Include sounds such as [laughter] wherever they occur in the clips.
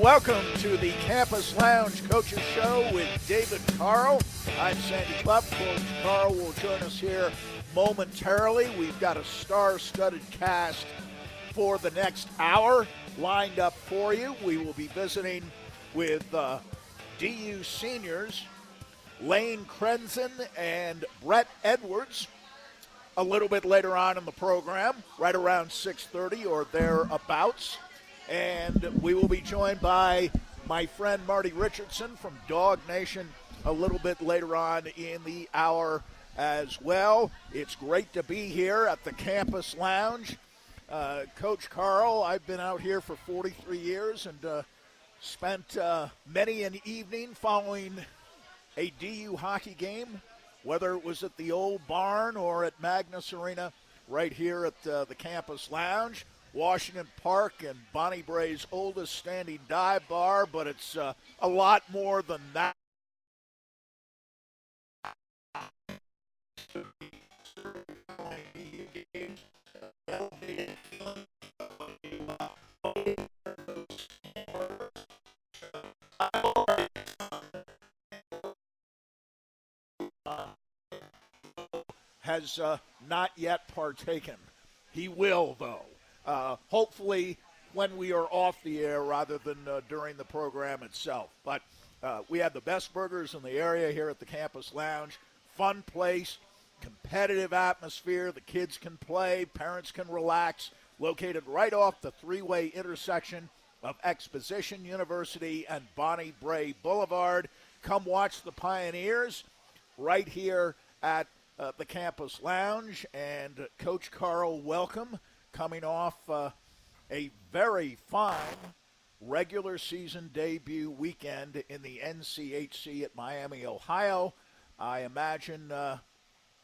Welcome to the Campus Lounge Coaches Show with David Carle. I'm Sandy Clough. Coach Carle will join us here momentarily. We've got a star studded cast for the next hour lined up for you. We will be visiting with uh, DU seniors Lane Krenzen and Brett Edwards a little bit later on in the program, right around 6:30 or thereabouts. And we will be joined by my friend Marty Richardson from Dog Nation a little bit later on in the hour as well. It's great to be here at the Campus Lounge. Uh, Coach Carle, I've been out here for 43 years and uh, spent uh, many an evening following a DU hockey game, whether it was at the old barn or at Magness Arena, right here at uh, the Campus Lounge. Washington Park and Bonnie Brae's oldest standing dive bar, but it's uh, a lot more than that. Has uh, not yet partaken. He will, though uh, hopefully when we are off the air rather than uh, during the program itself. But uh, we have the best burgers in the area here at the Campus Lounge. Fun place, competitive atmosphere. The kids can play, parents can relax. Located right off the three way intersection of Exposition University and Bonnie Brae Boulevard. Come watch the Pioneers right here at uh, the Campus Lounge. And Coach Carle, welcome coming off uh, a very fine regular season debut weekend in the NCHC at Miami, Ohio. I imagine uh,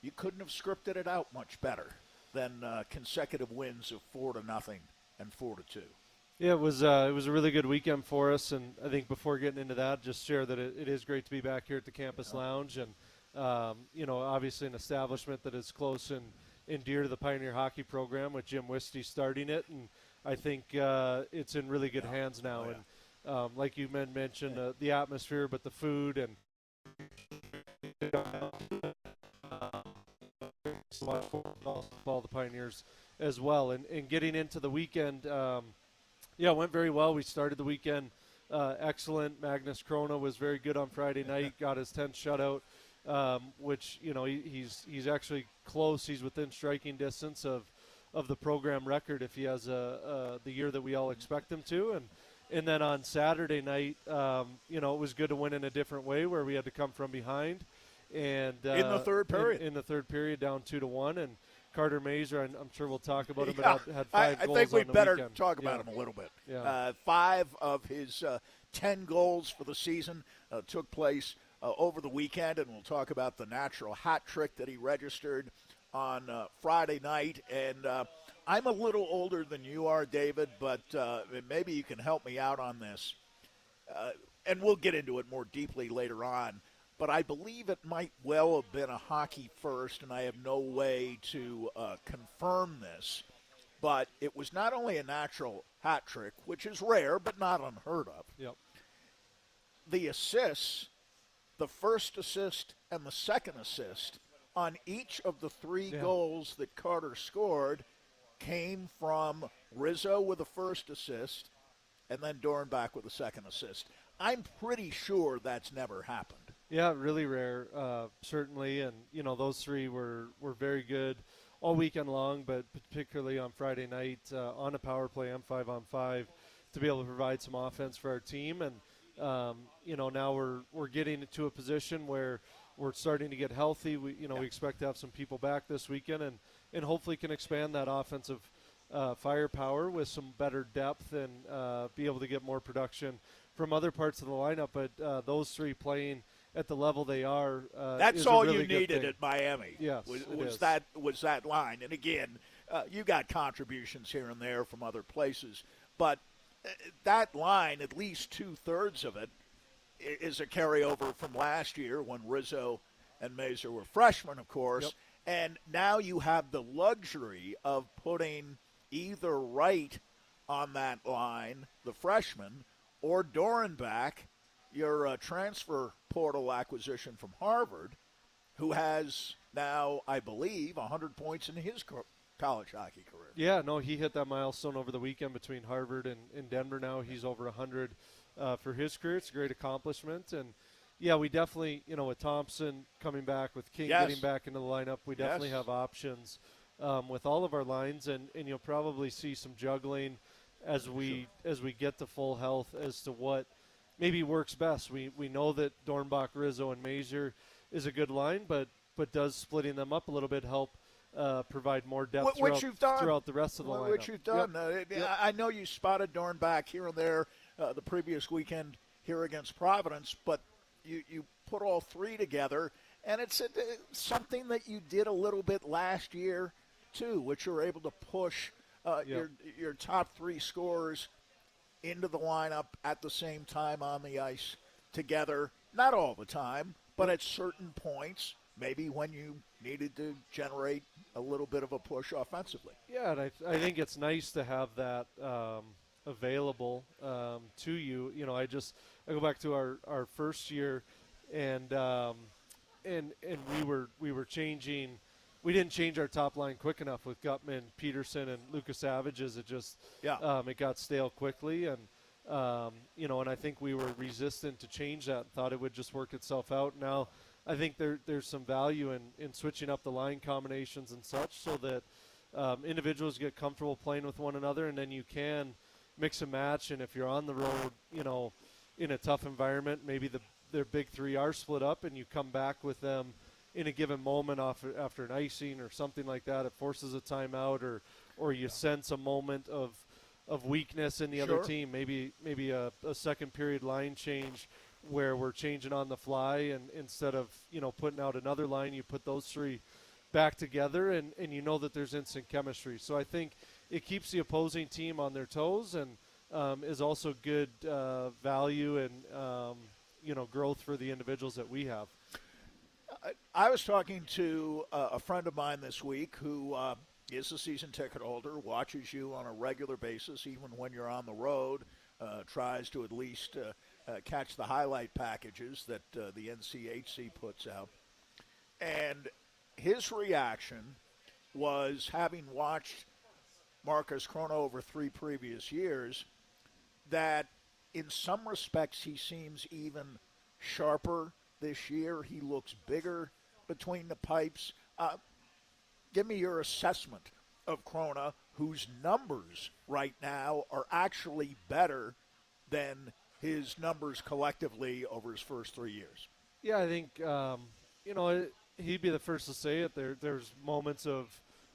you couldn't have scripted it out much better than uh, consecutive wins of four to nothing and four to two. Yeah, it was uh, it was a really good weekend for us, and I think before getting into that, just share that it, it is great to be back here at the campus lounge, and um, you know, obviously an establishment that is close and endear to the Pioneer Hockey Program with Jim Wiste starting it, and I think uh, it's in really good hands now. Oh, yeah. And um, like you men mentioned, uh, the atmosphere, but the food and all the Pioneers as well. And, and getting into the weekend, um, yeah, went very well. We started the weekend uh, excellent. Magnus Chrona was very good on Friday [laughs] night, got his 10th shutout um, which you know he, he's he's actually close. He's within striking distance of of the program record if he has a, the year that we all expect him to. And and then on Saturday night, um, you know, it was good to win in a different way where we had to come from behind. And uh, in the third period, in, in, the third period, down two to one, and Carter Mazur, I'm, I'm sure we'll talk about him, yeah. but had, five I, goals. I think we better weekend. talk about yeah. him a little bit. Yeah. Uh, five of his uh, ten goals for the season uh, took place uh, over the weekend, and we'll talk about the natural hat trick that he registered on uh, Friday night. And uh, I'm a little older than you are, David, but uh, maybe you can help me out on this. Uh, and we'll get into it more deeply later on. But I believe it might well have been a hockey first, and I have no way to uh, confirm this. But it was not only a natural hat trick, which is rare but not unheard of. Yep. The assists the first assist and the second assist on each of the three yeah. goals that Carter scored came from Rizzo with the first assist and then Dornbach with the second assist. I'm pretty sure that's never happened. Yeah, really rare, uh, certainly. And, you know, those three were, were very good all weekend long, but particularly on Friday night uh, on a power play, on five on five, to be able to provide some offense for our team. And, um, you know, now we're we're getting to a position where we're starting to get healthy. We you know yeah. we expect to have some people back this weekend and and hopefully can expand that offensive uh, firepower with some better depth and uh, be able to get more production from other parts of the lineup. But uh, those three playing at the level they are. Uh, That's all really you needed at Miami. Yes, was, was that was that line. And again, uh, you got contributions here and there from other places, but that line, at least two thirds of it, is a carryover from last year when Rizzo and Mazur were freshmen, of course. Yep. And now you have the luxury of putting either Wright on that line, the freshman, or Dornbach, your uh, transfer portal acquisition from Harvard, who has now, I believe, 100 points in his co- college hockey career. Yeah, no, he hit that milestone over the weekend between Harvard and, and Denver. Now he's over 100 uh, for his career. It's a great accomplishment, and yeah, we definitely, you know, with Thompson coming back, with King Yes. getting back into the lineup, we definitely Yes. have options um, with all of our lines, and, and you'll probably see some juggling as we as we get to full health as to what maybe works best. We we know that Dornbach, Rizzo, and Mazur is a good line, but but does splitting them up a little bit help uh, provide more depth Wh- which throughout, you've done. throughout the rest of the Well, lineup. Which you've done. Yep. Uh, Yep. I know you spotted Dornbach here and there uh, the previous weekend here against Providence, but you, you put all three together, and it's a, something that you did a little bit last year too, which you're able to push uh, Yep. your your top three scorers into the lineup at the same time on the ice together. Not all the time, but at certain points, maybe when you needed to generate a little bit of a push offensively. Yeah, and I, I think it's nice to have that um, available um, to you. You know, I just I go back to our, our first year, and um, and and we were we were changing. We didn't change our top line quick enough with Guttman, Pettersen, and Lucas Savages. It just Yeah. um, it got stale quickly, and um, you know, and I think we were resistant to change that. Thought it would just work itself out. Now, I think there there's some value in in switching up the line combinations and such, so that um, individuals get comfortable playing with one another, and then you can mix and match. And if you're on the road, you know, in a tough environment, maybe the their big three are split up, and you come back with them in a given moment off after an icing or something like that. It forces a timeout, or or you sense a moment of of weakness in the Sure. other team. Maybe maybe a, a second period line change where we're changing on the fly, and instead of you know putting out another line, you put those three back together, and, and you know that there's instant chemistry. So I think it keeps the opposing team on their toes, and um, is also good uh, value and um, you know growth for the individuals that we have. I was talking to uh, a friend of mine this week who uh, is a season ticket holder, watches you on a regular basis, even when you're on the road, uh, tries to at least uh, catch the highlight packages that uh, the NCHC puts out. And his reaction was having watched Marcus Chrona over three previous years, that in some respects he seems even sharper this year. He looks bigger between the pipes. Uh, give me your assessment of Chrona, whose numbers right now are actually better than his numbers collectively over his first three years. Yeah, I think um, you know he'd be the first to say it. There, there's moments of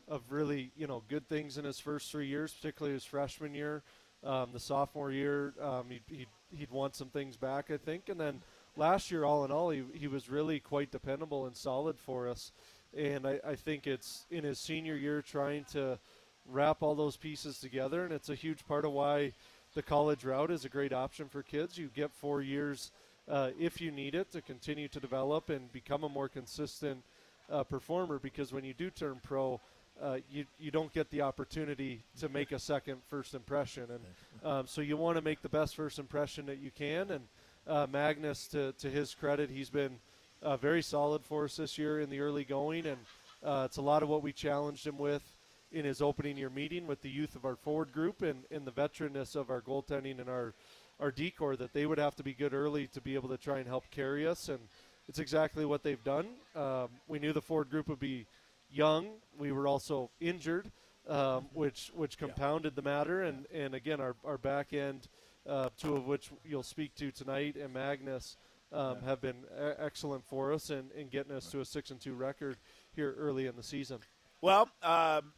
of really you know good things in his first three years, particularly his freshman year, um, the sophomore year. Um, he'd, he'd he'd want some things back, I think, and then last year, all in all, he he was really quite dependable and solid for us. And I, I think it's in his senior year trying to wrap all those pieces together, and it's a huge part of why the college route is a great option for kids. You get four years uh, if you need it to continue to develop and become a more consistent uh, performer. Because when you do turn pro, uh, you you don't get the opportunity to make a second first impression, and um, so you want to make the best first impression that you can. And uh, Magnus, to to his credit, he's been uh, very solid for us this year in the early going, and uh, it's a lot of what we challenged him with in his opening year meeting with the youth of our forward group and, and the veteranness of our goaltending and our our D corps that they would have to be good early to be able to try and help carry us, and it's exactly what they've done. Um, we knew the forward group would be young. We were also injured, um, which which compounded the matter, and and again our our back end, uh, two of which you'll speak to tonight, and Magnus. Um, have been e- excellent for us and, and getting us to a six and two record here early in the season. Well, um,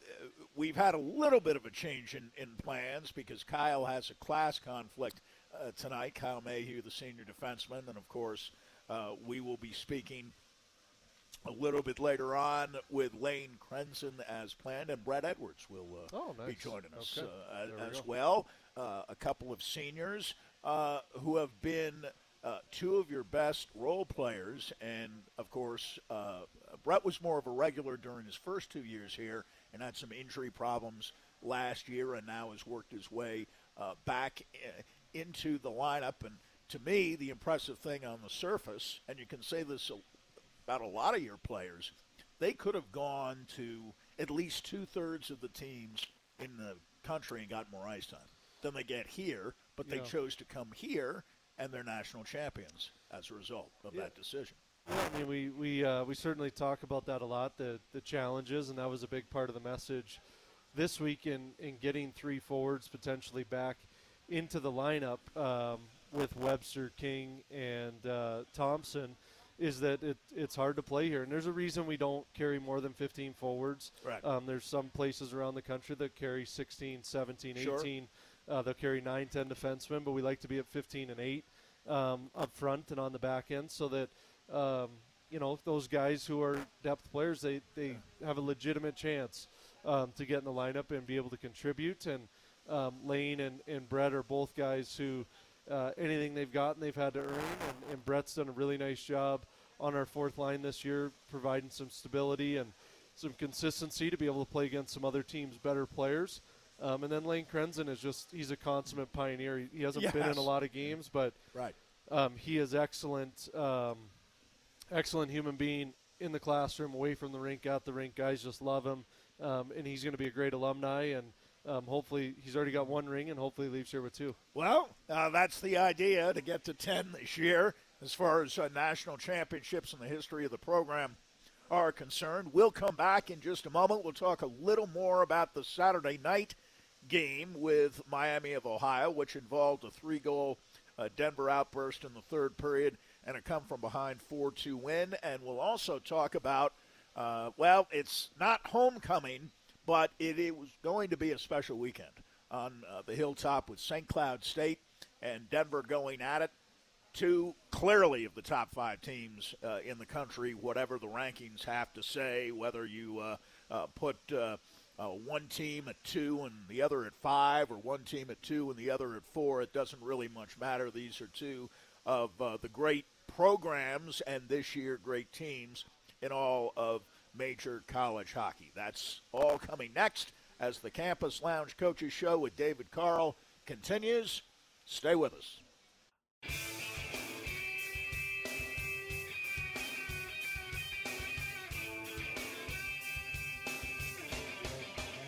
we've had a little bit of a change in, in plans because Kyle has a class conflict uh, tonight. Kyle Mayhew, the senior defenseman, and of course, uh, we will be speaking a little bit later on with Lane Krenzen as planned, and Brett Edwards will uh, Oh, be joining us Okay. uh, There we as well. Uh, a couple of seniors uh, who have been uh, two of your best role players, and of course, uh, Brett was more of a regular during his first two years here, and had some injury problems last year, and now has worked his way uh, back uh, into the lineup. And to me, the impressive thing on the surface, and you can say this about a lot of your players, they could have gone to at least two thirds of the teams in the country and got more ice time than they get here, but they Yeah. chose to come here and they're national champions as a result of Yeah. that decision. Yeah, I mean, we we uh, we certainly talk about that a lot, the the challenges, and that was a big part of the message this week in in getting three forwards potentially back into the lineup um, with Webster, King, and uh, Thompson. Is that it, it's hard to play here, and there's a reason we don't carry more than 15 forwards. Right. Um, there's some places around the country that carry 16, 17, Sure. 18. Uh, they'll carry 9, 10 defensemen, but we like to be at 15 and 8 um, up front and on the back end so that um, you know those guys who are depth players they, they have a legitimate chance um, to get in the lineup and be able to contribute. And um, Lane and, and Brett are both guys who uh, anything they've gotten they've had to earn. And, and Brett's done a really nice job on our fourth line this year providing some stability and some consistency to be able to play against some other teams better players um, and then Lane Krenzen is just he's a consummate pioneer he, he hasn't been in a lot of games but Right. um, he is excellent, um, excellent human being in the classroom, away from the rink, at the rink. Guys just love him, um, and he's going to be a great alumni. And um, hopefully, he's already got one ring, and hopefully, leaves here with two. Well, uh, that's the idea to get to 10 this year as far as uh, national championships in the history of the program are concerned. We'll come back in just a moment. We'll talk a little more about the Saturday night game with Miami of Ohio, which involved a three goal uh, Denver outburst in the third period and a come from behind 4 2 win. And we'll also talk about, uh, well, it's not homecoming, but it, it was going to be a special weekend on uh, the hilltop with St. Cloud State and Denver going at it. Two clearly of the top five teams uh, in the country, whatever the rankings have to say, whether you uh, uh, put uh, one team at two and the other at five, or one team at two and the other at four, it doesn't really much matter. These are two of uh, the great programs and this year great teams in all of major college hockey. That's all coming next as the Campus Lounge Coaches Show with David Carle continues. Stay with us.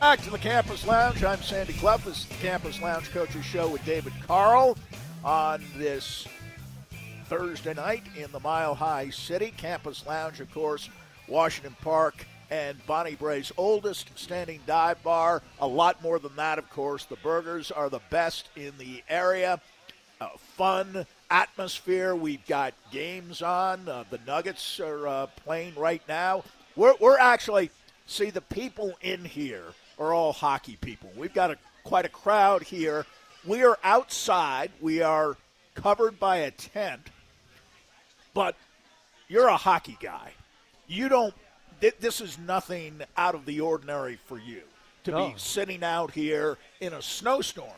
Back to the Campus Lounge. I'm Sandy Clough. The Campus Lounge Coaches Show with David Carle on this Thursday night in the Mile High City. Campus Lounge, of course, Washington Park and Bonnie Brae's oldest standing dive bar. A lot more than that, of course. The burgers are the best in the area. Fun atmosphere. We've got games on. Uh, the Nuggets are uh, playing right now. We're, we're actually, see, the people in here are all hockey people. We've got a, quite a crowd here. We are outside. We are covered by a tent, but you're a hockey guy. You don't. Th- this is nothing out of the ordinary for you to No. be sitting out here in a snowstorm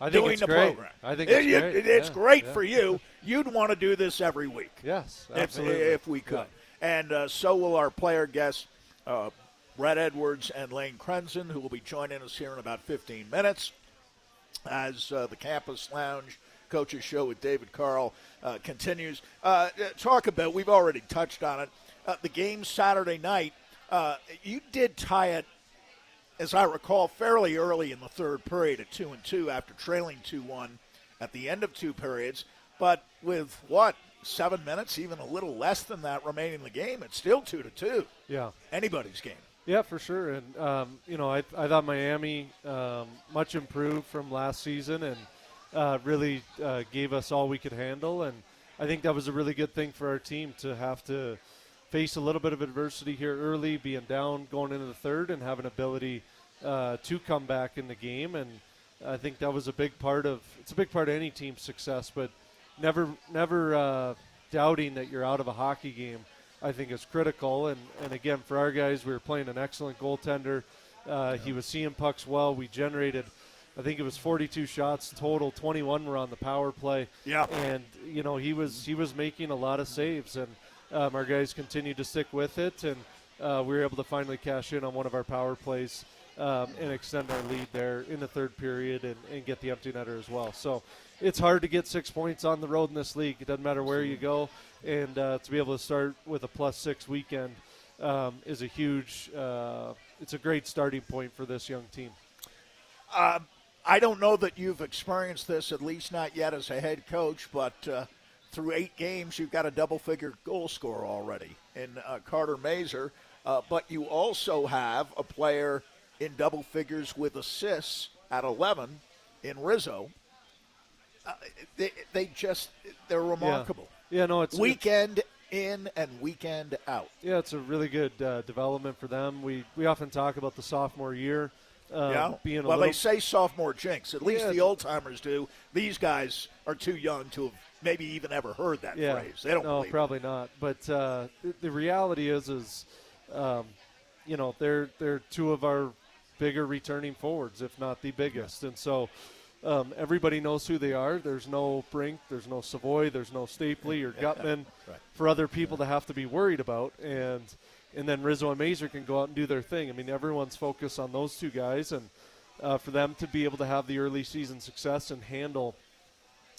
I think doing it's the great. program. I think it's it- great. it- it's Yeah, great yeah. for you. You'd want to do this every week Yes, if, absolutely. if we could. Yeah. And uh, so will our player guests, uh, Brett Edwards and Lane Krenzen, who will be joining us here in about 15 minutes as uh, the Campus Lounge Coaches Show with David Carle uh, continues. Uh, talk about, we've already touched on it, uh, the game Saturday night. Uh, you did tie it as I recall, fairly early in the third period at two and two after trailing two one at the end of two periods. But with what seven minutes, even a little less than that remaining in the game, it's still two to two. Yeah. Anybody's game. Yeah, for sure. And um, you know, I, I thought Miami um, much improved from last season and uh, really uh, gave us all we could handle. And I think that was a really good thing for our team to have to face a little bit of adversity here early, being down going into the third, and have an ability uh, to come back in the game. And I think that was a big part of it's a big part of any team's success, but never never uh, doubting that you're out of a hockey game. I think is critical. And, and again, for our guys, we were playing an excellent goaltender. Uh, He was seeing pucks well. We generated, I think it was 42 shots total. 21 were on the power play. Yeah. And you know he was he was making a lot of saves, and um, our guys continued to stick with it, and uh, we were able to finally cash in on one of our power plays. Um, and extend our lead there in the third period and, and get the empty netter as well. So it's hard to get six points on the road in this league. It doesn't matter where you go, and uh, to be able to start with a plus six weekend um, is a huge. Uh, it's a great starting point for this young team. Uh, I don't know that you've experienced this, at least not yet as a head coach, but uh, through eight games, you've got a double-figure goal scorer already in uh, Carter Mazur. Uh, but you also have a player in double figures with assists at 11 in Rizzo. Uh, they, they just they're remarkable. Yeah, yeah no, it's weekend in and weekend out. Yeah, it's a really good uh, development for them. We we often talk about the sophomore year. Um, yeah. Being well, little... they say sophomore jinx. At least yeah. the old timers do. These guys are too young to have maybe even ever heard that yeah. phrase. They don't. No, probably it. not. But uh, the, the reality is, is um, you know, they're they're two of our bigger returning forwards, if not the biggest, and so. Um, everybody knows who they are. There's no Brink, there's no Savoie, there's no Stapley or [laughs] Guttman [laughs] right. for other people to have to be worried about. And and then Rizzo and Mazur can go out and do their thing. I mean, everyone's focused on those two guys, and uh, for them to be able to have the early season success and handle,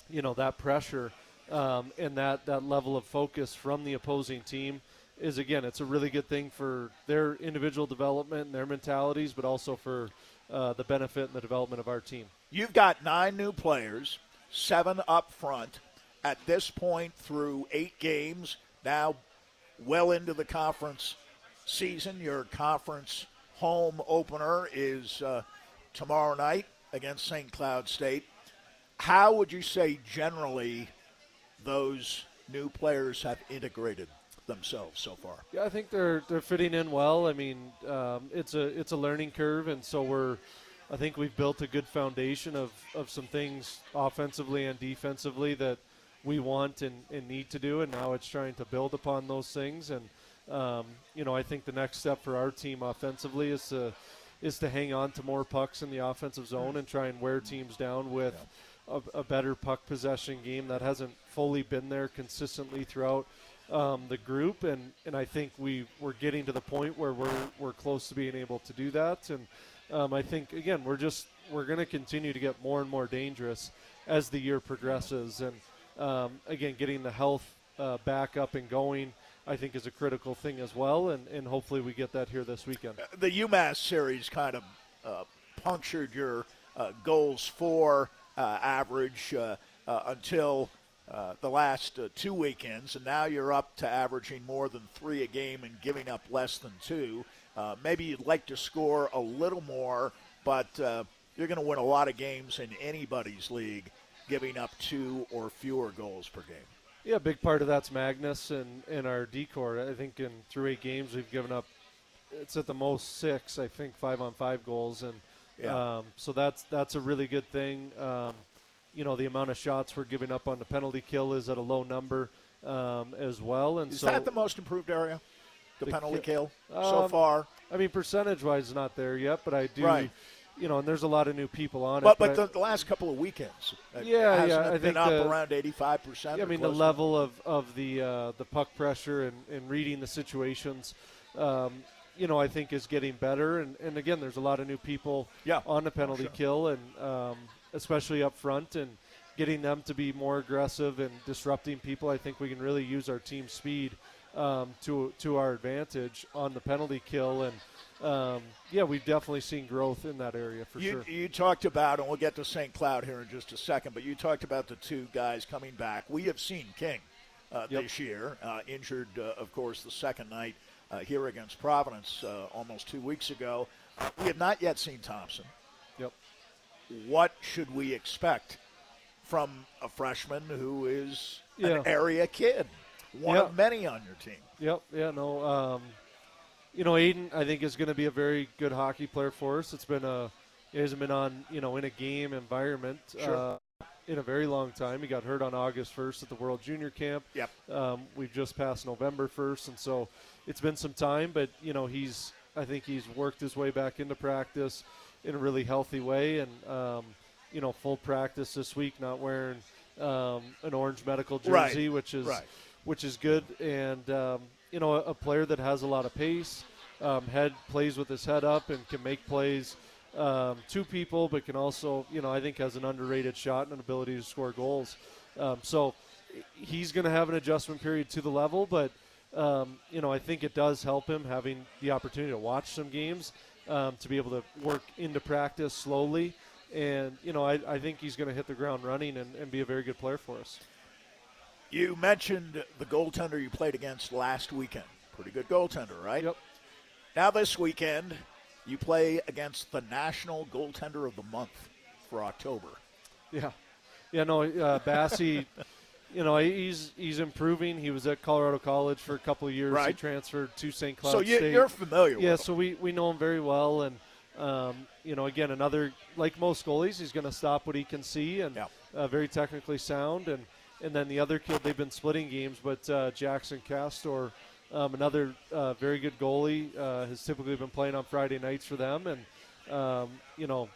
you know, that pressure um, and that that level of focus from the opposing team is again, it's a really good thing for their individual development and their mentalities, but also for uh, the benefit and the development of our team. You've got nine new players, seven up front. At this point, through eight games, now well into the conference season, your conference home opener is uh, tomorrow night against St. Cloud State. How would you say generally those new players have integrated themselves so far? Yeah, I think they're they're fitting in well. I mean, um, it's a it's a learning curve, and so we're. I think we've built a good foundation of, of some things offensively and defensively that we want and, and need to do, and now it's trying to build upon those things. And um, you know, I think the next step for our team offensively is to is to hang on to more pucks in the offensive zone and try and wear teams down with a, a better puck possession game that hasn't fully been there consistently throughout um, the group, and, and I think we we're getting to the point where we're we're close to being able to do that, and um, I think again we're just we're going to continue to get more and more dangerous as the year progresses, and um, again getting the health uh, back up and going. I think is a critical thing as well, and, and hopefully we get that here this weekend. The UMass series kind of uh, punctured your uh, goals for uh, average uh, uh, until uh, the last uh, two weekends, and now you're up to averaging more than three a game and giving up less than two. Uh, maybe you'd like to score a little more, but uh, you're going to win a lot of games in anybody's league giving up two or fewer goals per game. Yeah, a big part of that's Magnus and, and our D corps. I think in through eight games we've given up it's at the most six, I think five on five goals, and yeah. um, so that's that's a really good thing. Um, you know the amount of shots we're giving up on the penalty kill is at a low number um, as well. And is so that the most improved area? The, the penalty ki- kill um, so far. I mean, percentage-wise, not there yet, but I do. Right. You know, and there's a lot of new people on but, it. But, but the, the, last couple of weekends, yeah, yeah, I been think up the, around 85 percent. Yeah, I mean the level of, of the uh, the puck pressure and, and reading the situations. Um, you know, I think is getting better. And, and again, there's a lot of new people yeah, on the penalty sure. kill, and um, especially up front. And getting them to be more aggressive and disrupting people. I think we can really use our team speed um, to to our advantage on the penalty kill, and um, yeah, we've definitely seen growth in that area for you, sure. You talked about, and we'll get to St. Cloud here in just a second, but you talked about the two guys coming back. We have seen King uh, yep. this year, uh, injured, uh, of course, the second night uh, here against Providence uh, almost two weeks ago. we have not yet seen Thompson. Yep. What should we expect from a freshman who is yeah. an area kid, one yep. of many on your team. Yep. Yeah. No. Um, you know, Aiden, I think is going to be a very good hockey player for us. It's been a he hasn't been on you know in a game environment sure. uh, in a very long time. He got hurt on August 1st at the World Junior Camp. Yep. Um, we've just passed November 1st, and so it's been some time. But you know, he's I think he's worked his way back into practice in a really healthy way, and um, you know, full practice this week, not wearing um, an orange medical jersey, right. which is right. Which is good, and um, you know, a, a, player that has a lot of pace, um, head plays with his head up and can make plays um, two people, but can also, you know, I think has an underrated shot and an ability to score goals. Um, so he's going to have an adjustment period to the level, but um, you know, I think it does help him having the opportunity to watch some games, um, to be able to work into practice slowly. And, you know, I, I think he's going to hit the ground running and, and be a very good player for us. You mentioned the goaltender you played against last weekend. Pretty good goaltender, right? Yep. Now, this weekend, you play against the National Goaltender of the Month for October. Yeah. Yeah, no, uh, Basse. [laughs] you know, he's he's improving. He was at Colorado College for a couple of years. Right. He transferred to St. Cloud so you, State. you're familiar yeah, so we, we know him very well. And, um, you know, again, another, like most goalies, he's going to stop what he can see and Yeah. uh, very technically sound. And, and then the other kid, they've been splitting games, but uh, Jaxon Castor, um, another uh, very good goalie, uh, has typically been playing on Friday nights for them. And, um, you know,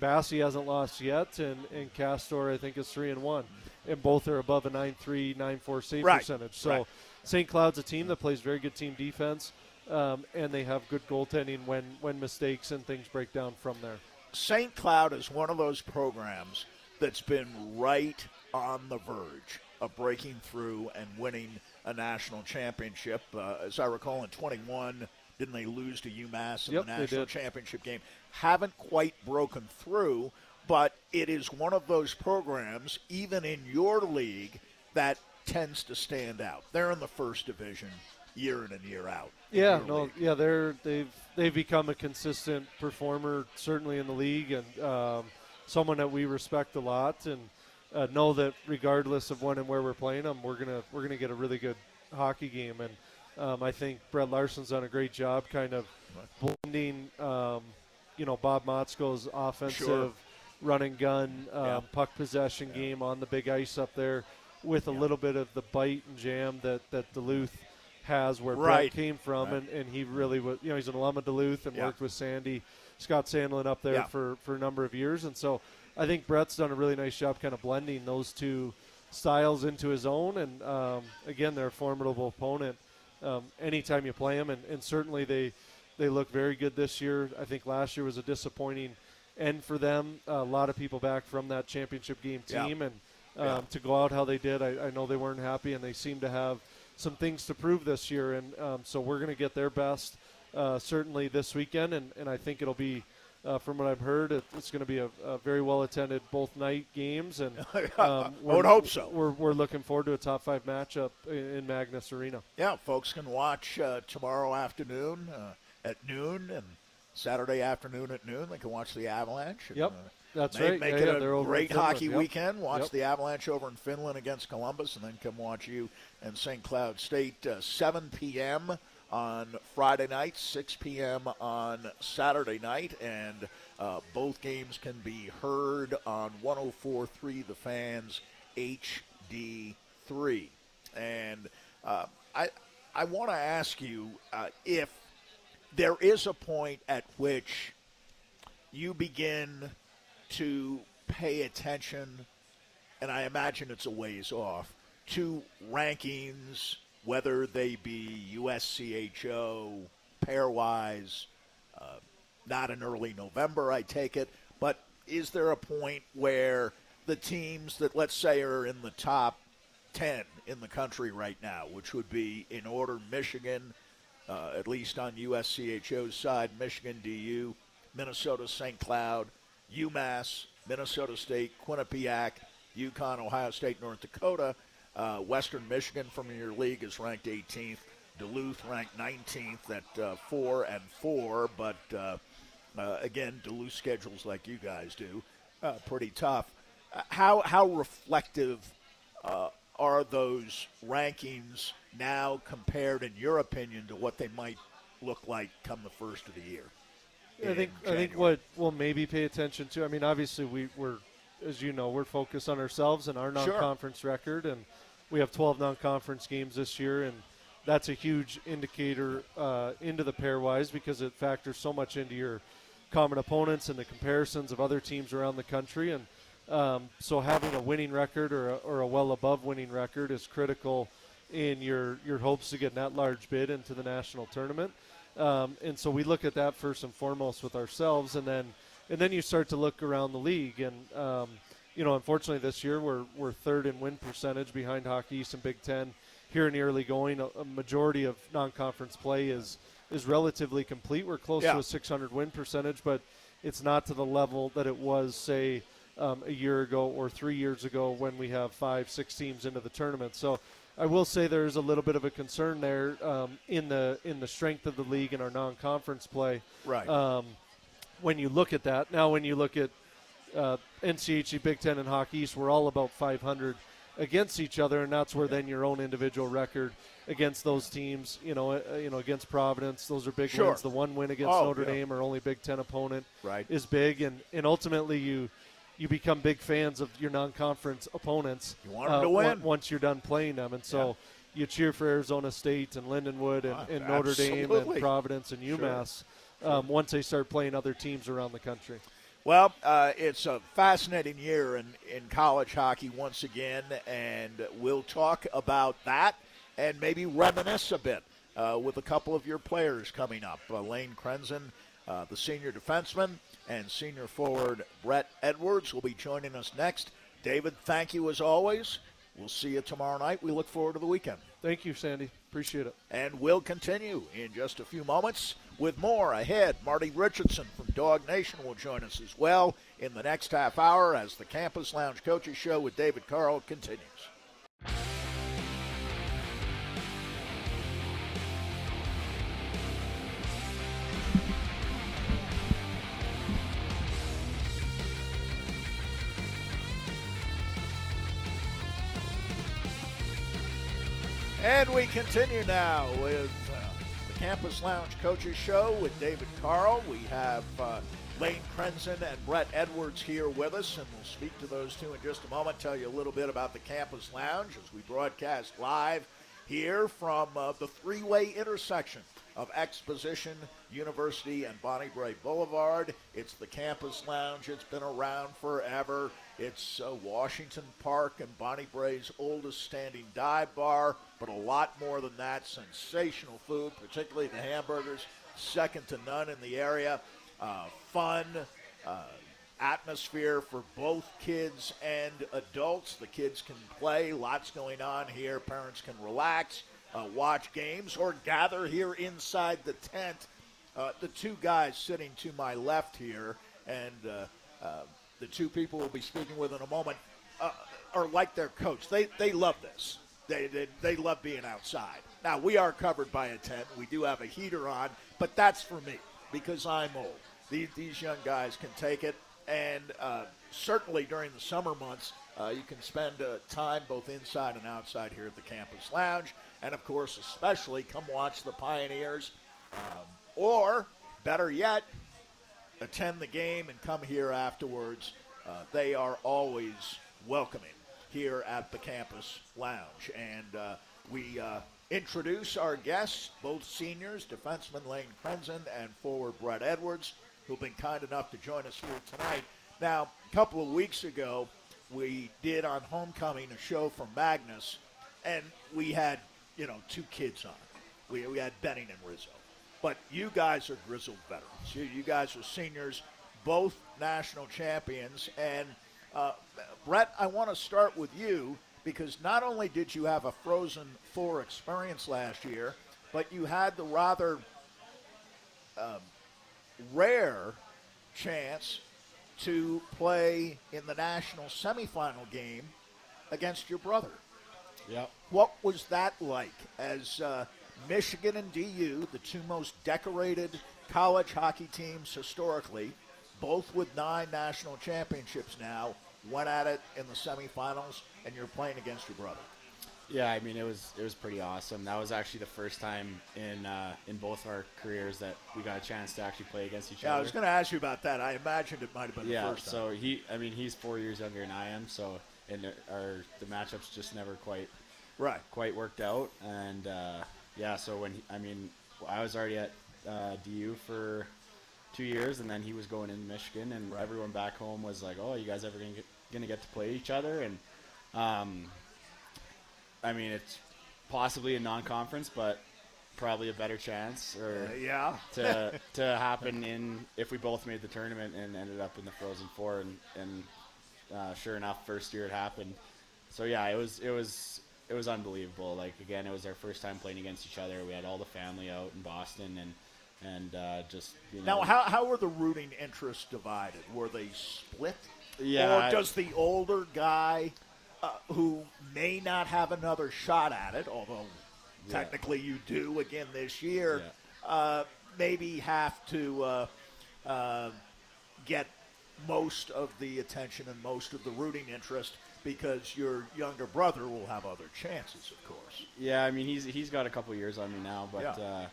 Basse hasn't lost yet, and, and Castor, I think, is 3 and 1. And both are above a 9 3, 9 4 save Right. percentage. So Right. St. Cloud's a team that plays very good team defense, um, and they have good goaltending when, when mistakes and things break down from there. St. Cloud is one of those programs that's been right on the verge of breaking through and winning a national championship. Uh, as I recall, in 21, didn't they lose to UMass in Yep, the national championship game? Haven't quite broken through, but it is one of those programs, even in your league, that tends to stand out. They're in the first division year in and year out. Yeah, no, league. yeah, they're they've they've become a consistent performer, certainly in the league, and um, someone that we respect a lot, and uh, know that regardless of when and where we're playing them, we're gonna we're gonna get a really good hockey game, and um, I think Brett Larson's done a great job, kind of blending, um, you know, Bob Motzko's offensive Sure. run and gun um, Yeah. puck possession game on the big ice up there, with a little bit of the bite and jam that that Duluth has where Right. Brett came from, Right. and, and he really was. You know, he's an alum of Duluth and Yeah. worked with Sandy, Scott Sandelin up there Yeah. for for a number of years, and so I think Brett's done a really nice job, kind of blending those two styles into his own. And um, again, they're a formidable opponent um, anytime you play them, and, and certainly they they look very good this year. I think last year was a disappointing end for them. a lot of people back from that championship game Yeah. team, and um, Yeah. to go out how they did, I, I know they weren't happy, and they seem to have some things to prove this year. And um, so we're going to get their best uh, certainly this weekend, and, and I think it'll be. Uh, from what I've heard, it, it's going to be a, a very well attended both night games, and [laughs] um, I would hope so. We're, we're looking forward to a top five matchup in, in Magness Arena. Yeah, folks can watch uh, tomorrow afternoon uh, at noon and Saturday afternoon at noon. They can watch the Avalanche. and, Yep, uh, that's make, right. Make Yeah, it yeah, a they're over in great hockey Yep. weekend. Watch Yep. the Avalanche over in Finland against Columbus, and then come watch you and St. Cloud State uh, 7 p.m. on Friday night, 6 p.m. on Saturday night, and uh, both games can be heard on 104.3 The Fans HD3. And uh, I, I want to ask you uh, if there is a point at which you begin to pay attention, and I imagine it's a ways off, to rankings, whether they be USCHO, pairwise, uh, not in early November, I take it, but is there a point where the teams that, let's say, are in the top 10 in the country right now, which would be in order Michigan, uh, at least on USCHO's side, Michigan DU, Minnesota St. Cloud, UMass, Minnesota State, Quinnipiac, UConn, Ohio State, North Dakota. Uh, Western Michigan from your league is ranked 18th. Duluth ranked 19th at uh, four and four, but uh, uh, again, Duluth schedules like you guys do, uh, pretty tough. Uh, how how reflective uh, are those rankings now compared, in your opinion, to what they might look like come the first of the year? I think in I think what we'll maybe pay attention to. I mean, obviously we, we're, as you know, we're focused on ourselves and our non-conference record, and we have 12 non-conference games this year, and that's a huge indicator uh, into the pairwise because it factors so much into your common opponents and the comparisons of other teams around the country, and um, so having a winning record or a, or a well above winning record is critical in your your hopes to get an at-large bid into the national tournament. Um, and so we look at that first and foremost with ourselves, and then and then you start to look around the league. And um, you know, unfortunately, this year we're we're third in win percentage behind Hockey East and Big Ten. Here in the early going, a, a majority of non-conference play is is relatively complete. We're close Yeah. to a 600 win percentage, but it's not to the level that it was, say, um, a year ago or three years ago when we have five, six teams into the tournament. So I will say there's a little bit of a concern there um, in the in the strength of the league and our non-conference play. Right. Um, when you look at that, now when you look at uh, NCHC, Big Ten, and Hockey East, we're all about 500 against each other, and that's where then your own individual record against those teams, you know, uh, you know, against Providence, those are big Sure. wins. The one win against Oh, Notre yeah. Dame, our only Big Ten opponent, Right. is big, and and ultimately you you become big fans of your non-conference opponents. You want 'em uh, to win. once you're done playing them, and so. You cheer for Arizona State and Lindenwood and, Ah, and Notre Dame and Providence and Sure. UMass um, once they start playing other teams around the country. Well, uh, it's a fascinating year in, in college hockey once again, and we'll talk about that and maybe reminisce a bit uh, with a couple of your players coming up. Uh, Lane Krenzen, uh, the senior defenseman, and senior forward Brett Edwards will be joining us next. David, thank you as always. We'll see you tomorrow night. We look forward to the weekend. Thank you, Sandy. Appreciate it. And we'll continue in just a few moments with more ahead. Marty Richardson from Dog Nation will join us as well in the next half hour as the Campus Lounge Coaches Show with David Carle continues. Continue now with uh, the Campus Lounge Coaches Show with David Carle. We have uh, Lane Krenzen and Brett Edwards here with us, and we'll speak to those two in just a moment. Tell you a little bit about the Campus Lounge as we broadcast live here from uh, the three way intersection of Exposition, University, and Bonnie Brae Boulevard. It's the Campus Lounge. It's been around forever. It's uh, Washington Park and Bonnie Brae's oldest standing dive bar, but a lot more than that. Sensational food, particularly the hamburgers, second to none in the area. Uh, fun. Uh, atmosphere for both kids and adults. The kids can play, lots going on here. Parents can relax, uh, watch games, or gather here inside the tent. Uh, the two guys sitting to my left here, and uh, uh, the two people we'll be speaking with in a moment, uh, are like their coach. They, they love this. They, they, they love being outside. Now, we are covered by a tent. We do have a heater on, but that's for me because I'm old. These, these young guys can take it and uh, certainly during the summer months, uh, you can spend uh, time both inside and outside here at the campus lounge, and of course, especially come watch the Pioneers, um, or better yet, attend the game and come here afterwards. Uh, they are always welcoming here at the campus lounge, and uh, we introduce our guests, both seniors, defenseman Lane Krenzen and forward Brett Edwards who've been kind enough to join us here tonight. Now, a couple of weeks ago, we did on homecoming a show from Magness, and we had, you know, two kids on. We, we had Benning and Rizzo. But you guys are grizzled veterans. You, you guys are seniors, both national champions. And uh, Brett, I want to start with you because not only did you have a Frozen Four experience last year, but you had the rather um, rare chance to play in the national semifinal game against your brother. Yep. What was that like as uh, Michigan and DU, the two most decorated college hockey teams historically, both with nine national championships now, went at it in the semifinals, and you're playing against your brother? Yeah, I mean it was it was pretty awesome. That was actually the first time in uh, in both our careers that we got a chance to actually play against each other. Yeah, I was going to ask you about that. I imagined it might have been yeah, the first time. so he, I mean, he's four years younger than I am, so and our the matchups just never quite right. quite worked out, and uh, yeah, so when he, I mean, I was already at uh, DU for two years, and then he was going in Michigan, and Right. everyone back home was like, "Oh, you guys ever gonna get, gonna get to play each other?" And um, I mean, it's possibly a non-conference, but probably a better chance, or Uh, yeah. to [laughs] to happen in if we both made the tournament and ended up in the Frozen Four, and and uh, sure enough, first year it happened. So yeah, it was it was it was unbelievable. Like again, it was our first time playing against each other. We had all the family out in Boston, and and uh, just you know. Now, how, how were the rooting interests divided? Were they split? Yeah, Or does the older guy uh, who may not have another shot at it, although Yeah. technically you do again this year, Yeah. uh, maybe have to uh, uh, get most of the attention and most of the rooting interest because your younger brother will have other chances, of course. Yeah, I mean he's he's got a couple years on me now, but Yeah. uh,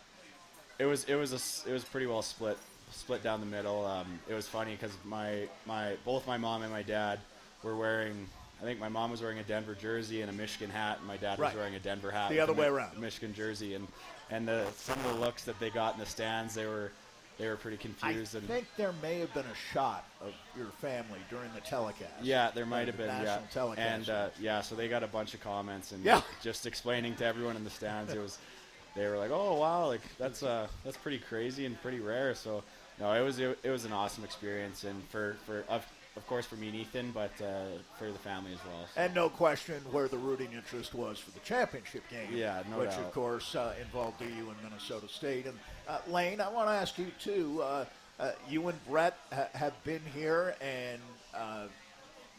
it was it was a it was pretty well split split down the middle. Um, it was funny because my my both my mom and my dad were wearing. I think my mom was wearing a Denver jersey and a Michigan hat, and my dad Right. was wearing a Denver hat. The other way Mi- around. Michigan jersey, and and the, some of the looks that they got in the stands, they were they were pretty confused. and I think there may have been a shot of your family during the telecast. Yeah, there might Uh, have the been. Yeah, national telecast. and uh, yeah, so they got a bunch of comments and Yeah. just explaining to everyone in the stands. It was, [laughs] they were like, "Oh wow, like that's uh that's pretty crazy and pretty rare." So no, it was it, it was an awesome experience, and for for of, of course for me and Ethan, but uh, for the family as well. So. And no question where the rooting interest was for the championship game. Yeah, no Which, doubt. of course, uh, involved you and Minnesota State. And uh, Lane, I want to ask you, too. Uh, uh, you and Brett ha- have been here, and uh,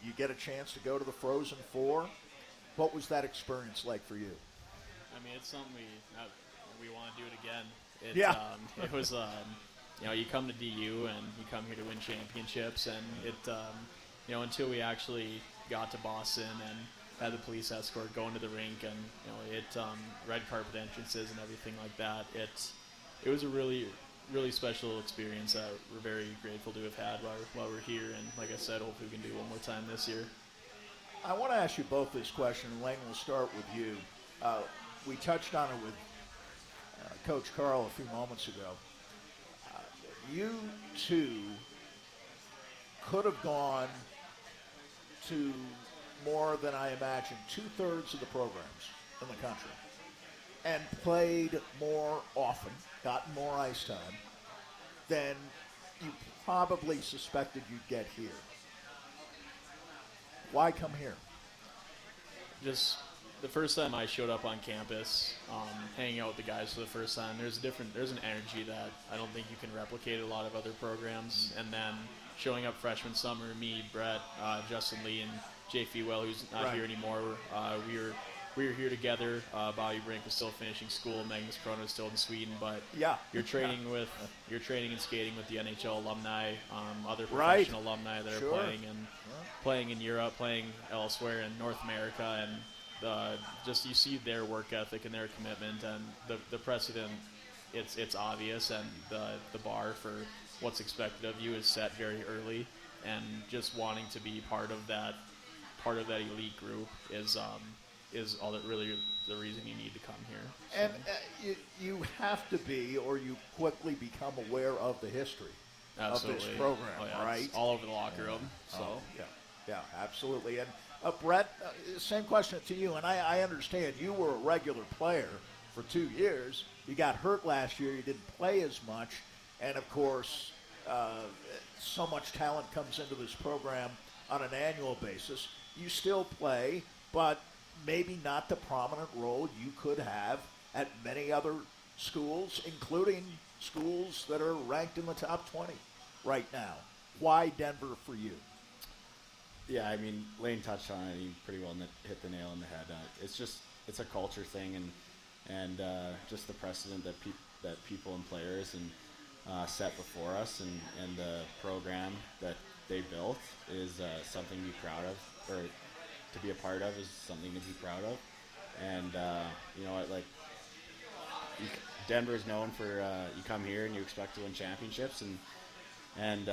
you get a chance to go to the Frozen Four. What was that experience like for you? I mean, it's something we uh, we want to do it again. It, Yeah. Um, it was, um, you know, you come to DU and you come here to win championships, and it, um, you know, until we actually got to Boston and had the police escort going to the rink and you know it um, red carpet entrances and everything like that. It it was a really really special experience that we're very grateful to have had while, while we're here. And like I said, hopefully we can do one more time this year. I want to ask you both this question. Lane, we'll start with you. Uh, we touched on it with uh, Coach Carle a few moments ago. You two could have gone to more than I imagine two thirds of the programs in the country and played more often, gotten more ice time than you probably suspected you'd get here. Why come here? just the first time I showed up on campus, um, hanging out with the guys for the first time, there's a different, there's an energy that I don't think you can replicate at a lot of other programs. And then showing up freshman summer, me, Brett, uh, Justin Lee, and Jay Fewell, who's not Right. here anymore, uh, we were we were here together. Uh, Bobby Brink was still finishing school, Magnus Chrona was still in Sweden, but Yeah. you're training with you're training and skating with the NHL alumni, um, other Right. professional alumni that Sure. are playing and playing in Europe, playing elsewhere in North America, and uh, just you see their work ethic and their commitment, and the the precedent. It's it's obvious, and the the bar for what's expected of you is set very early, and just wanting to be part of that part of that elite group is um, is all that really the reason you need to come here. So- And uh, you, you have to be, or you quickly become aware of the history of this program, Oh, yeah, right? It's all over the locker room. So Oh, yeah, yeah, absolutely. And uh, Brett, uh, same question to you. And I, I understand you were a regular player for two years. You got hurt last year. You didn't play as much, and of course, uh, so much talent comes into this program on an annual basis. You still play, but maybe not the prominent role you could have at many other schools, including schools that are ranked in the top 20 right now. Why Denver for you? Yeah, I mean Lane touched on it. He pretty well hit the nail on the head. Uh, it's just it's a culture thing, and and uh, just the precedent that peop that people and players and uh, set before us, and and the program that they built is uh, something to be proud of, or to be a part of is something to be proud of. And uh, you know like Denver is known for uh, you come here and you expect to win championships, and and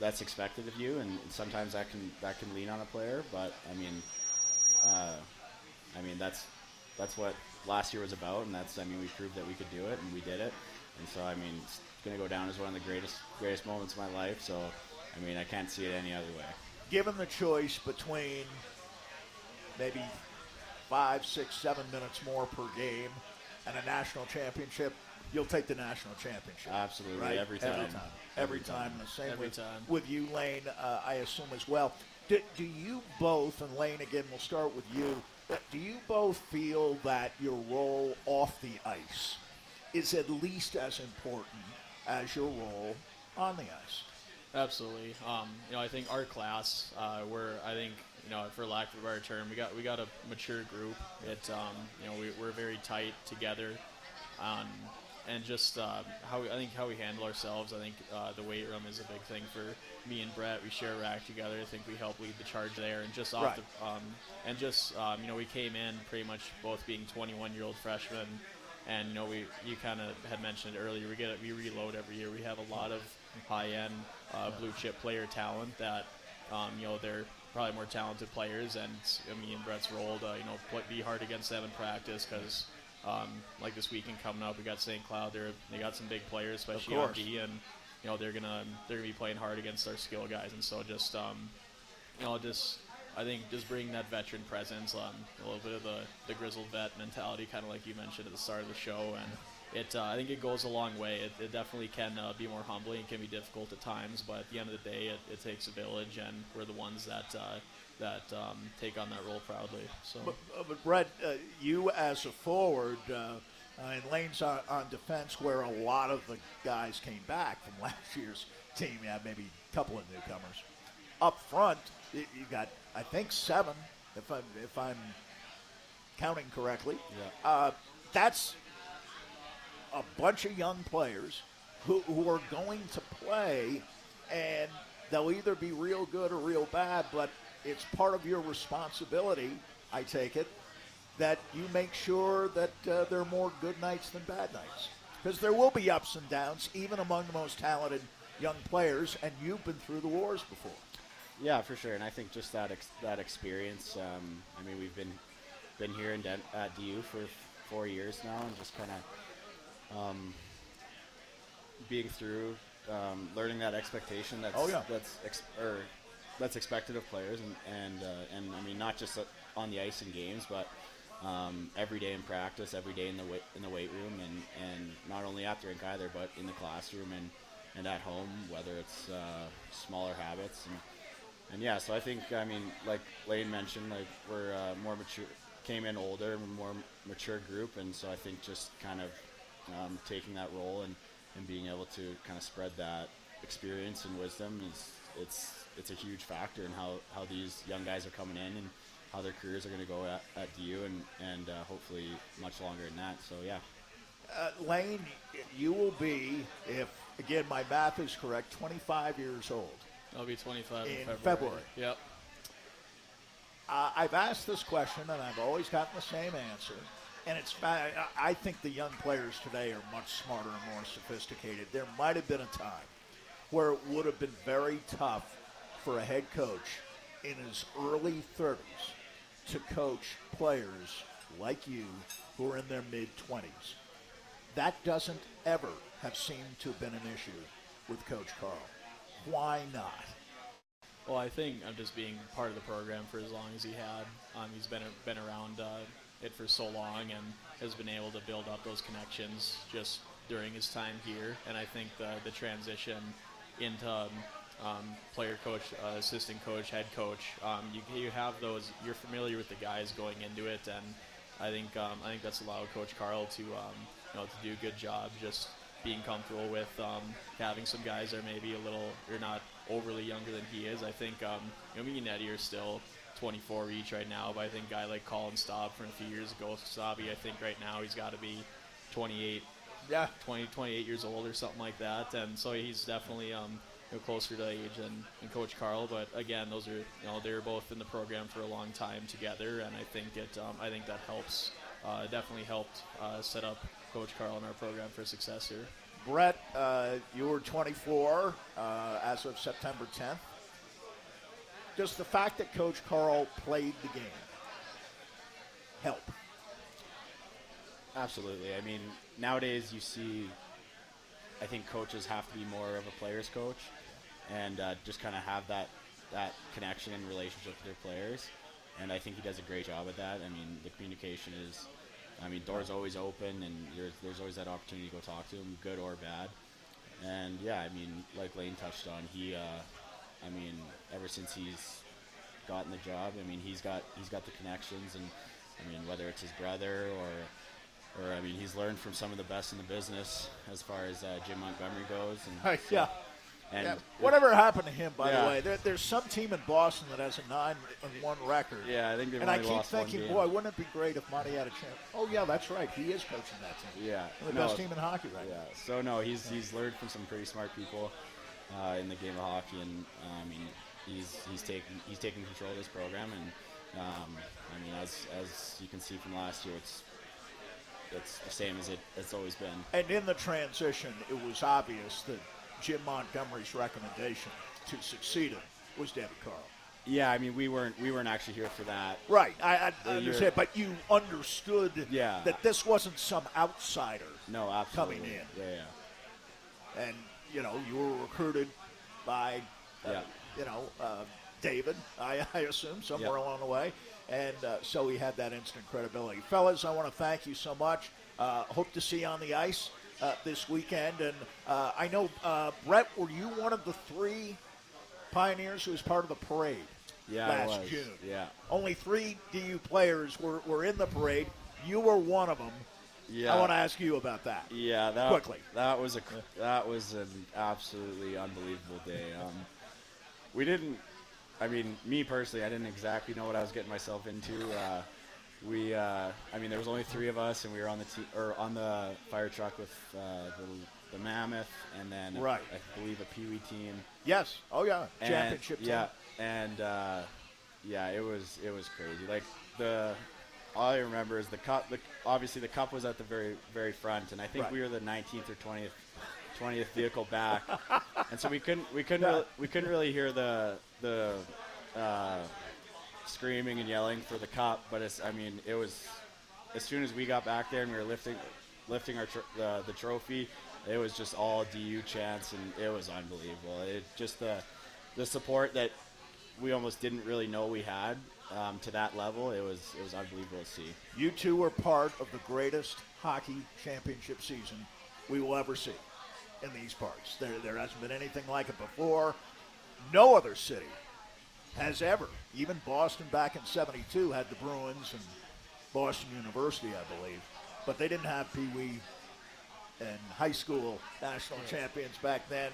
that's expected of you, and sometimes that can that can lean on a player. But I mean, uh, I mean that's that's what last year was about, and that's I mean we proved that we could do it, and we did it. And so I mean it's going to go down as one of the greatest greatest moments of my life. So I mean I can't see it any other way. given the choice between maybe five, six, seven minutes more per game and a national championship, you'll take the national championship. Absolutely, right? every time. Every time. Every time. The same Every with, time. with you, Lane, uh, I assume as well. Do, do you both, and Lane, again, we'll start with you. Do you both feel that your role off the ice is at least as important as your role on the ice? Absolutely. Um, you know, I think our class, uh, we're, I think, you know, for lack of a better term, we got we got a mature group. It, um, you know, we, we're very tight together, um, and just uh, how we, I think how we handle ourselves. I think uh, the weight room is a big thing for me and Brett. We share a rack together. I think we help lead the charge there, and just off Right. the, um, and just um, you know, we came in pretty much both being 21 year old freshmen. And you know, we you kind of had mentioned earlier. We get we reload every year. We have a lot of high-end uh, blue chip player talent that um, you know they're probably more talented players. And I mean, Brett's role to you know play, be hard against them in practice because um, like this weekend coming up, we got St. Cloud. They're they got some big players, especially on. D, and you know they're gonna they're gonna be playing hard against our skill guys. And so just um, you know just I think just bringing that veteran presence, um, a little bit of the, the grizzled vet mentality, kind of like you mentioned at the start of the show, and it uh, I think it goes a long way. It, it definitely can uh, be more humbling, it can be difficult at times, but at the end of the day, it, it takes a village, and we're the ones that uh, that um, take on that role proudly. So But, uh, but Brett, uh, you as a forward, uh, uh, and Lane's on, on defense, where a lot of the guys came back from [laughs] last year's team. Yeah, maybe a couple of newcomers. Up front, you, you got I think seven, if I'm if I'm counting correctly. Yeah. Uh, that's a bunch of young players who, who are going to play, and they'll either be real good or real bad, but it's part of your responsibility, I take it, that you make sure that uh, there are more good nights than bad nights. Because there will be ups and downs, even among the most talented young players, and you've been through the wars before. Yeah, for sure. And I think just that ex- that experience. Um, I mean, we've been been here in Den- at DU for f- four years now, and just kind of um, being through, um, learning that expectation. That's Oh, yeah. that's ex- or that's expected of players, and and uh, and I mean not just uh, on the ice in games, but um, every day in practice, every day in the weight in the weight room, and and not only at the rink either, but in the classroom and and at home, whether it's uh, smaller habits and and yeah, so I think I mean, like Lane mentioned, like we're uh, more mature, came in older, more mature group, and so I think just kind of um, taking that role and, and being able to kind of spread that experience and wisdom is it's it's a huge factor in how, how these young guys are coming in and how their careers are going to go at, at DU and and uh, hopefully much longer than that. So yeah, Uh, Lane, you will be, if again my math is correct, 25 years old. I'll be 25 in, In February. February. Yep. Uh, I've asked this question and I've always gotten the same answer. And it's I I think the young players today are much smarter and more sophisticated. There might have been a time where it would have been very tough for a head coach in his early 30s to coach players like you who are in their mid 20s. That doesn't ever have seemed to have been an issue with Coach Carle. Why not? Well, I think I'm just being part of the program for as long as he had. Um, he's been been around uh, it for so long and has been able to build up those connections just during his time here. And I think the the transition into um, player coach, uh, assistant coach, head coach, um, you you have those. You're familiar with the guys going into it, and I think um, I think that's allowed Coach Carle to um, you know to do a good job just being comfortable with um, having some guys that are maybe a little you're not overly younger than he is. I think um, you know me and Eddie are still 24 each right now, but I think a guy like Colin Staub from a few years ago, Stabi, I think right now he's got to be 28, Yeah. 20, 28 years old or something like that, and so he's definitely um, know, closer to age than, than Coach Carle. But again, those are you know they're both in the program for a long time together, and I think it um, I think that helps. Uh, definitely helped uh, set up Coach Carle in our program for success here. Brett, uh, you were 24 uh, as of September 10th. Does the fact that Coach Carle played the game help? Absolutely. I mean, nowadays you see, I think coaches have to be more of a player's coach, and uh, just kind of have that that connection and relationship with their players. And I think he does a great job at that. I mean, the communication is I mean, doors always open, and there's there's always that opportunity to go talk to him, good or bad. And yeah, I mean, like Lane touched on, he, uh, I mean, ever since he's gotten the job, I mean, he's got he's got the connections, and I mean, whether it's his brother or, or I mean, he's learned from some of the best in the business as far as uh, Jim Montgomery goes, and [laughs] yeah. And yeah. Whatever happened to him, by Yeah. the way? There, there's some team in Boston that has a nine and one record. Yeah, I think they've And I keep thinking, boy, wouldn't it be great if Monty had a chance? Oh yeah, that's right. He is coaching that team. Yeah, The no, best team in hockey right Yeah. now. So no, he's he's learned from some pretty smart people uh, in the game of hockey, and uh, I mean, he's he's taking he's taking control of this program, and um, I mean, as as you can see from last year, it's it's the same as it it's always been. And in the transition, it was obvious that Jim Montgomery's recommendation to succeed him was David Carle. Yeah, I mean, we weren't we weren't actually here for that. Right, I, I understand, but you understood Yeah. that this wasn't some outsider, No, absolutely. Coming in. Yeah, yeah. and you know you were recruited by, uh, Yeah. you know, uh, David. I, [laughs] I assume somewhere Yeah. along the way, and uh, so he had that instant credibility. Fellas, I want to thank you so much. Uh, hope to see you on the ice uh, this weekend, and uh, I know uh, Brett. Were you one of the three pioneers who was part of the parade? Yeah, last. June. Yeah. Only three DU players were, were in the parade. You were one of them. Yeah. I want to ask you about that. Yeah, that Quickly. That was a that was an absolutely unbelievable day. Um, we didn't. I mean, me personally, I didn't exactly know what I was getting myself into. Uh, we, uh, I mean, there was only three of us, and we were on the te- or on the fire truck with uh, the, the Mammoth, and then Right. I believe a Pee Wee team. Yes. Oh yeah. And- Championship team. Yeah, and uh, yeah, it was it was crazy. Like the all I remember is the cup. The, obviously, the cup was at the very very front, and I think Right. we were the 19th or 20th 20th vehicle back, [laughs] and so we couldn't we couldn't Yeah. really, we couldn't really hear the the uh, screaming and yelling for the cup. But it's I mean it was as soon as we got back there and we were lifting lifting our tr- the, the trophy, it was just all DU chants and it was unbelievable. It just the the support that we almost didn't really know we had um, to that level. It was it was unbelievable to see. You two were part of the greatest hockey championship season we will ever see in these parts. There, there hasn't been anything like it before. No other city has ever. Even Boston back in '72 had the Bruins and Boston University, I believe, but they didn't have Pee Wee and high school national champions back then.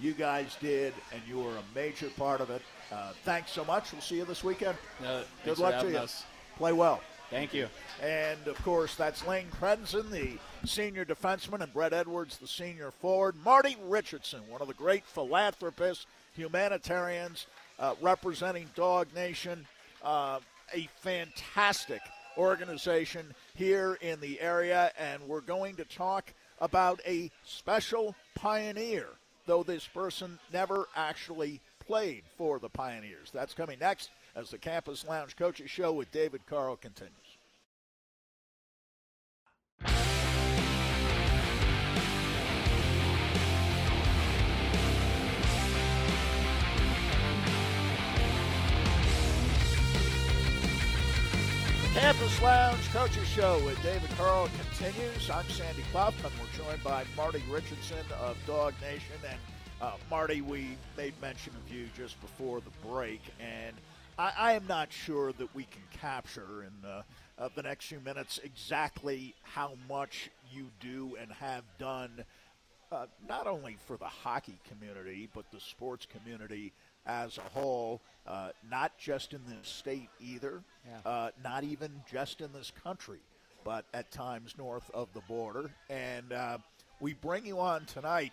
You guys did, and you were a major part of it. Uh, thanks so much. We'll see you this weekend. Uh, Good luck to you. us. Play well. Thank you. And of course, that's Lane Krenzen, the senior defenseman, and Brett Edwards, the senior forward. Marty Richardson, one of the great philanthropists, humanitarians uh, representing Dawg Nation, uh, a fantastic organization here in the area. And we're going to talk about a special pioneer, though this person never actually played for the Pioneers. That's coming next as the Campus Lounge Coaches Show with David Carle continues. Campus Lounge Coaches Show with David Carle continues. I'm Sandy and we're joined by Marty Richardson of Dawg Nation. And uh, Marty, we made mention of you just before the break, and I, I am not sure that we can capture in uh, the next few minutes exactly how much you do and have done, uh, not only for the hockey community, but the sports community as a whole, uh, not just in this state either, Yeah. uh, not even just in this country, but at times north of the border. And uh, we bring you on tonight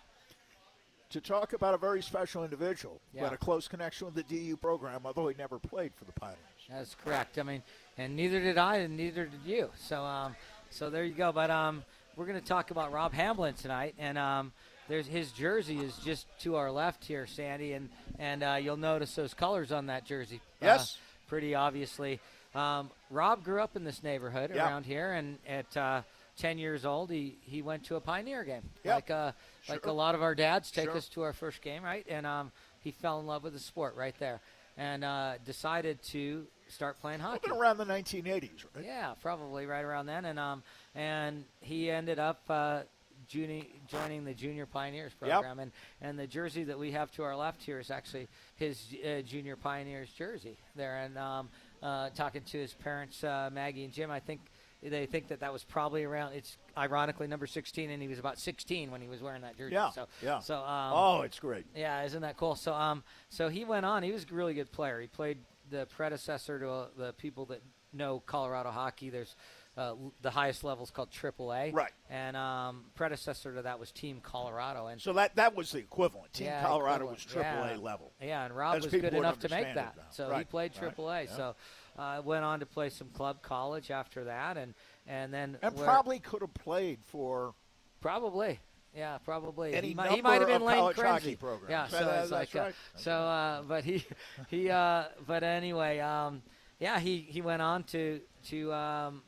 to talk about a very special individual who had a close connection with the DU program, although he never played for the Pioneers. That's correct. I mean, and neither did I, and neither did you. So, um, so there you go. But um, we're going to talk about Rob Hamblin tonight, and um, there's his jersey is just to our left here, Sandy, and and uh, you'll notice those colors on that jersey. uh, Yes. pretty obviously. Um, Rob grew up in this neighborhood Yeah. around here, and at uh, 10 years old, he, he went to a Pioneer game. Yeah. Like uh, like a lot of our dads take Sure. us to our first game, right? And um, he fell in love with the sport right there. and uh, decided to start playing hockey. Around the 1980s, right? Yeah, probably right around then, and um, and he ended up uh, juni- joining the Junior Pioneers Yep. program, and and the jersey that we have to our left here is actually his uh, Junior Pioneers jersey there, and um, uh, talking to his parents, uh, Maggie and Jim, I think they think that that was probably around. It's ironically number 16, and he was about 16 when he was wearing that jersey. Yeah, So yeah. So um, oh, it's great. yeah, isn't that cool? So, um, so he went on. He was a really good player. He played the predecessor to uh, the people that know Colorado hockey. There's uh, the highest level is called AAA, Right. And um, predecessor to that was Team Colorado. And So that that was the equivalent. Team Yeah, Colorado equivalent. was AAA Yeah. level. yeah, and Rob As was good enough to make that. So he Right, played right, AAA. yeah. So uh, went on to play some club college after that, and and then And where- probably could have played for Probably. Yeah, probably. Any he, might, he might have been Lane Krenzen. Yeah, so that- it's that's like uh, so. Uh, but he he uh, but anyway, um, yeah, he he went on to to um,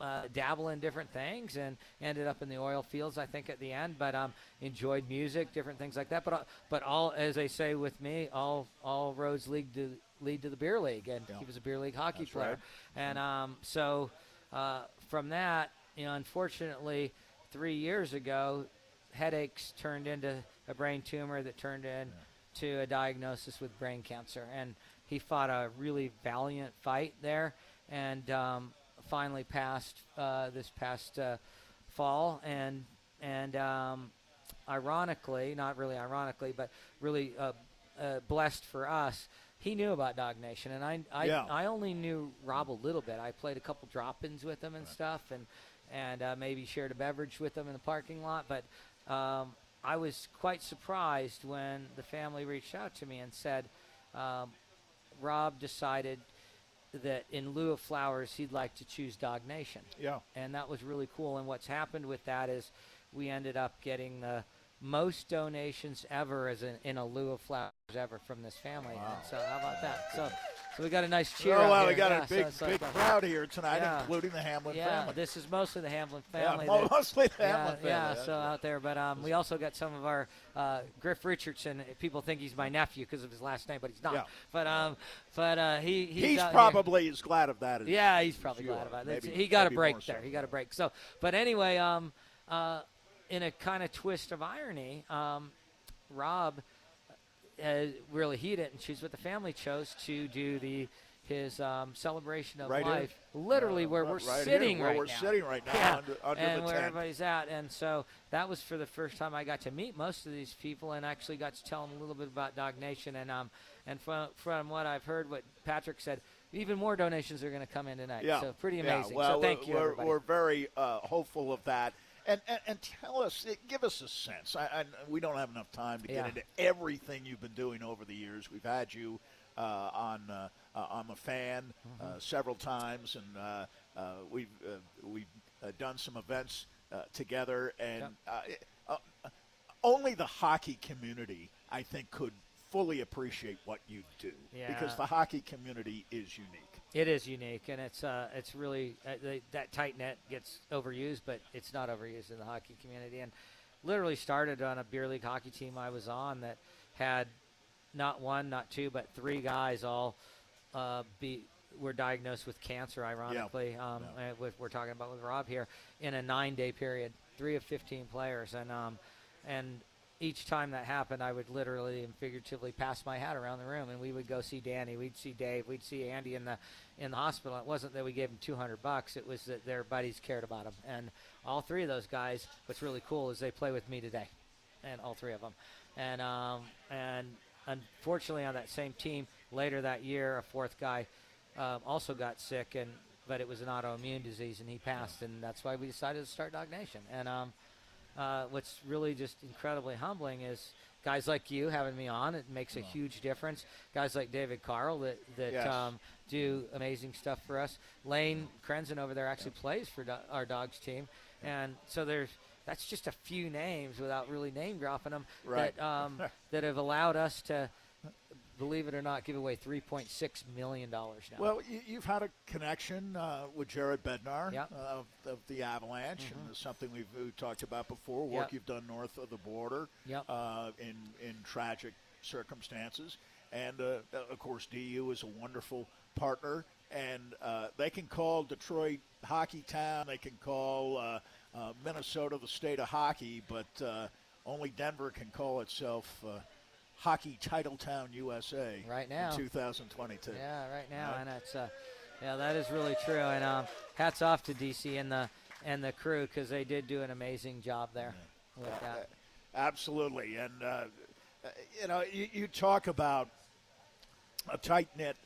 uh, dabble in different things and ended up in the oil fields, I think, at the end. But um, enjoyed music, different things like that. But uh, but all as they say with me, all all roads lead to lead to the beer league, and Yeah. he was a beer league hockey That's player. right. And um, so uh, from that, you know, unfortunately, three years ago, headaches turned into a brain tumor that turned into a diagnosis with brain cancer. And he fought a really valiant fight there and um, finally passed uh, this past uh, fall. And, and um, ironically, not really ironically, but really uh, uh, blessed for us, he knew about Dawg Nation, and I I, Yeah. I only knew Rob a little bit. I played a couple drop-ins with him and stuff, and and uh, maybe shared a beverage with him in the parking lot. But um, I was quite surprised when the family reached out to me and said, um, Rob decided that in lieu of flowers, he'd like to choose Dawg Nation yeah. and that was really cool. And what's happened with that is we ended up getting the most donations ever as in, in a lieu of flowers ever from this family. Wow. And so how about that? So, so we got a nice cheer. oh, well, we got Yeah, a so big like big crowd here tonight, Yeah. including the Hamlin Yeah, family. this is mostly the Hamlin family. mo- that- mostly the yeah, Hamlin family. yeah, so out there. But um, we also got some of our uh, Griff Richardson. People think he's my nephew because of his last name, but he's not. Yeah. But um, but uh, he he's, He's probably as glad of that as Yeah, he's probably glad about it. He got a break more so. there. He got a break. So, but anyway, um, uh, in a kind of twist of irony, um, Rob uh, really he didn't choose, but the family chose to do the his um, celebration of Right here? life, literally Uh, where we're right here, sitting where right we're now. sitting right now Yeah, under, under and the where tent. everybody's at. And so that was for the first time I got to meet most of these people and actually got to tell them a little bit about Dawg Nation. And um, and from from what I've heard, what Patrick said, even more donations are going to come in tonight. Yeah. So pretty Yeah, amazing. Well, so thank you, we're, everybody. we're very uh, hopeful of that. And, and, and tell us, eh, give us a sense. I, I, we don't have enough time to Yeah. get into everything you've been doing over the years. We've had you uh, on uh, uh, I'm a fan Mm-hmm. uh, several times, and uh, uh, we've uh, we've uh, done some events uh, together. And uh, only the hockey community, I think, could fully appreciate what you do because the hockey community is unique. It is unique, and it's uh, it's really uh, they, that tight net gets overused, but it's not overused in the hockey community. And literally started on a beer league hockey team I was on that had not one, not two, but three guys all uh, be were diagnosed with cancer. Ironically, um, Yeah. with, we're talking about with Rob here in a nine-day period, three of 15 players, and um, and each time that happened, I would literally and figuratively pass my hat around the room, and we would go see Danny, we'd see Dave, we'd see Andy in the in the hospital. It wasn't that we gave them 200 bucks; it was that their buddies cared about them. And all three of those guys, what's really cool is they play with me today, and all three of them. And um, and unfortunately, on that same team later that year, a fourth guy um, also got sick, and but it was an autoimmune disease, and he passed, and that's why we decided to start Dawg Nation. And um, uh, what's really just incredibly humbling is guys like you having me on. It makes a huge difference. Guys like David Carle that that Yes. um, do amazing stuff for us. Lane Krenzen over there actually plays for do- our dogs team, and so there's that's just a few names without really name dropping them Right. that um, [laughs] that have allowed us to. Believe it or not, give away three point six million dollars now. Well, you, you've had a connection uh, with Jared Bednar Yep. Mm-hmm. of, of the Avalanche, and it's something we've, we've talked about before. Work Yep. you've done north of the border Yep. uh, in in tragic circumstances, and uh, of course, DU is a wonderful partner, and uh, they can call Detroit Hockey Town, they can call uh, uh, Minnesota the state of hockey, but uh, only Denver can call itself uh, Hockey Title Town USA Right now. in 2022. Yeah, right now, Right. and it's uh, yeah, that is really true. And um, hats off to DC and the and the crew because they did do an amazing job there with that. Absolutely, and uh, uh, you know, you, you talk about a tight knit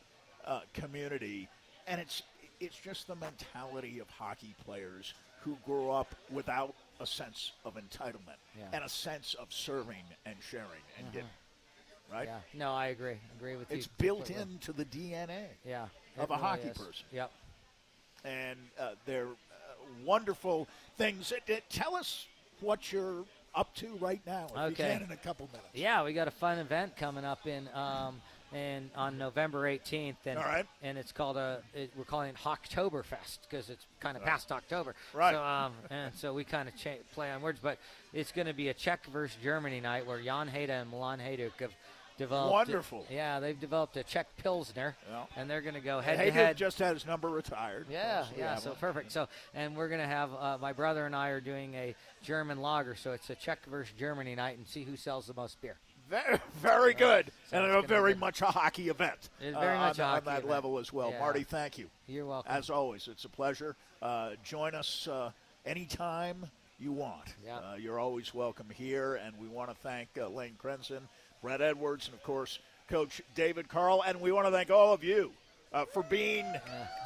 uh, community, and it's it's just the mentality of hockey players who grow up without a sense of entitlement Yeah. and a sense of serving and sharing and giving. Right? Yeah, no, I agree. Agree with you. It's built completely. into the DNA. Yeah, of a really hockey is. person. Yep. and uh, they're uh, wonderful things. Uh, uh, tell us what you're up to right now, if Okay. you can, in a couple minutes. Yeah, we got a fun event coming up in um, in on November 18th, and All right. and it's called a it, we're calling it Hocktoberfest because it's kind of past October. Right. So um, [laughs] and so we kind of cha- play on words, but it's going to be a Czech versus Germany night where Jan Hejda and Milan Hejduk have developed. Wonderful. yeah, they've developed a Czech Pilsner, Yeah. and they're going to go head to head. just had his number retired. Yeah, So yeah, so perfect. So, and we're gonna have uh, my brother and I are doing a German lager, so it's a Czech versus Germany night, and see who sells the most beer. Very, very good, So and it's a very much a hockey event. It's very uh, much a on, hockey on that event. level as well. Yeah. Marty, thank you. You're welcome. As always, it's a pleasure. Uh, join us uh, anytime you want. Yeah. Uh, you're always welcome here, and we want to thank uh, Lane Krenzen, Brett Edwards, and of course, Coach David Carle. And we want to thank all of you uh, for being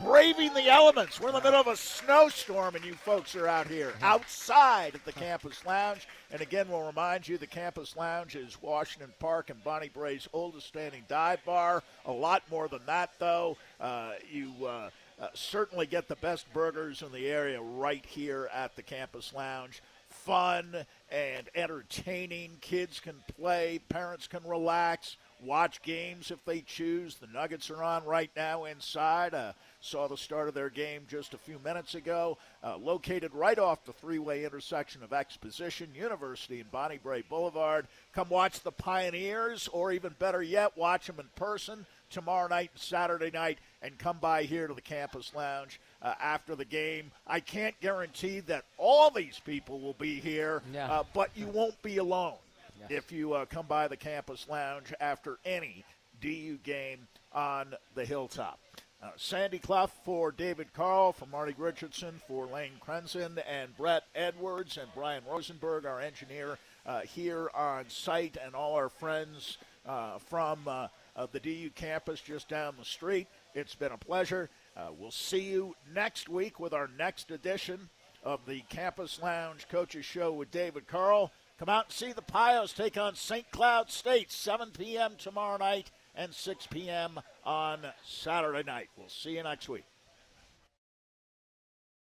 braving the elements. We're in the middle of a snowstorm, and you folks are out here outside at the Campus Lounge. And again, we'll remind you the Campus Lounge is Washington Park and Bonnie Brae's oldest standing dive bar. A lot more than that, though. Uh, you. Uh, uh, certainly get the best burgers in the area right here at the Campus Lounge. Fun and entertaining. Kids can play, parents can relax, watch games if they choose. The Nuggets are on right now inside. Uh, saw the start of their game just a few minutes ago. Uh, located right off the three way intersection of Exposition, University, and Bonnie Brae Boulevard. Come watch the Pioneers, or even better yet, watch them in person tomorrow night and Saturday night and come by here to the campus lounge uh, after the game. I can't guarantee that all these people will be here, Yeah. uh, but you won't be alone if you uh, come by the campus lounge after any DU game on the hilltop. Uh, Sandy Clough for David Carle, for Marty Richardson, for Lane Krenzen, and Brett Edwards, and Brian Rosenberg, our engineer uh, here on site, and all our friends uh, from the DU campus just down the street. It's been a pleasure. Uh, we'll see you next week with our next edition of the Campus Lounge Coaches Show with David Carle. Come out and see the Pios take on St. Cloud State, 7 p.m. tomorrow night and 6 p.m. on Saturday night. We'll see you next week.